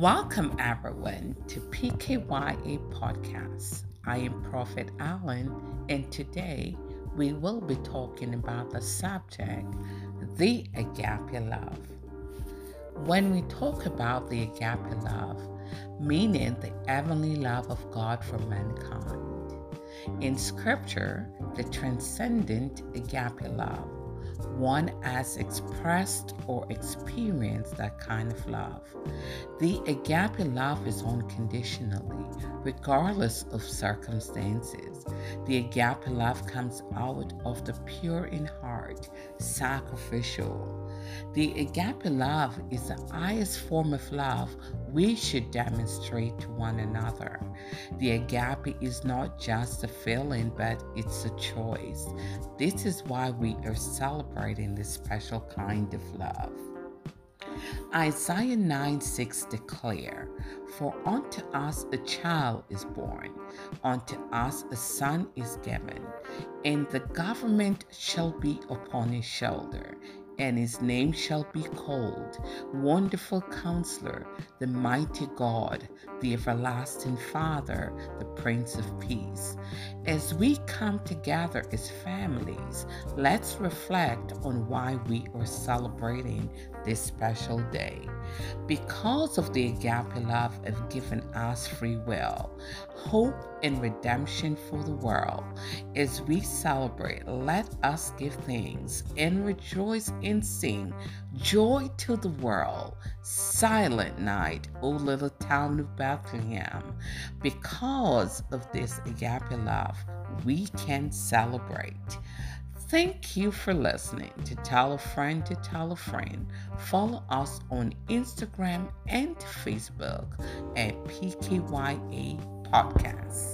Welcome everyone to PKYA Podcast. I am Prophet Allen, and today we will be talking about the subject the agape love. When we talk about the agape love, meaning the heavenly love of God for mankind, in scripture, the transcendent agape love one has expressed or experienced that kind of love. The agape love is unconditionally, regardless of circumstances. The agape love comes out of the pure in heart, sacrificial. The agape love is the highest form of love we should demonstrate to one another. The agape is not just a feeling, but it's a choice. This is why we are celebrating this special kind of love. Isaiah 9 6 declare, For unto us a child is born, unto us a son is given, and the government shall be upon his shoulder, and his name shall be called Wonderful Counselor, the Mighty God, the Everlasting Father, the Prince of Peace. As we come together as families, let's reflect on why we are celebrating this special day. Because of the agape love of giving us free will, hope, and redemption for the world, as we celebrate, let us give thanks and rejoice and sing joy to the world. Silent night, O little town of Bethlehem. Because of this agape love, we can celebrate. Thank you for listening to Tell a Friend to Tell a Friend. Follow us on Instagram and Facebook at PKYA Podcast.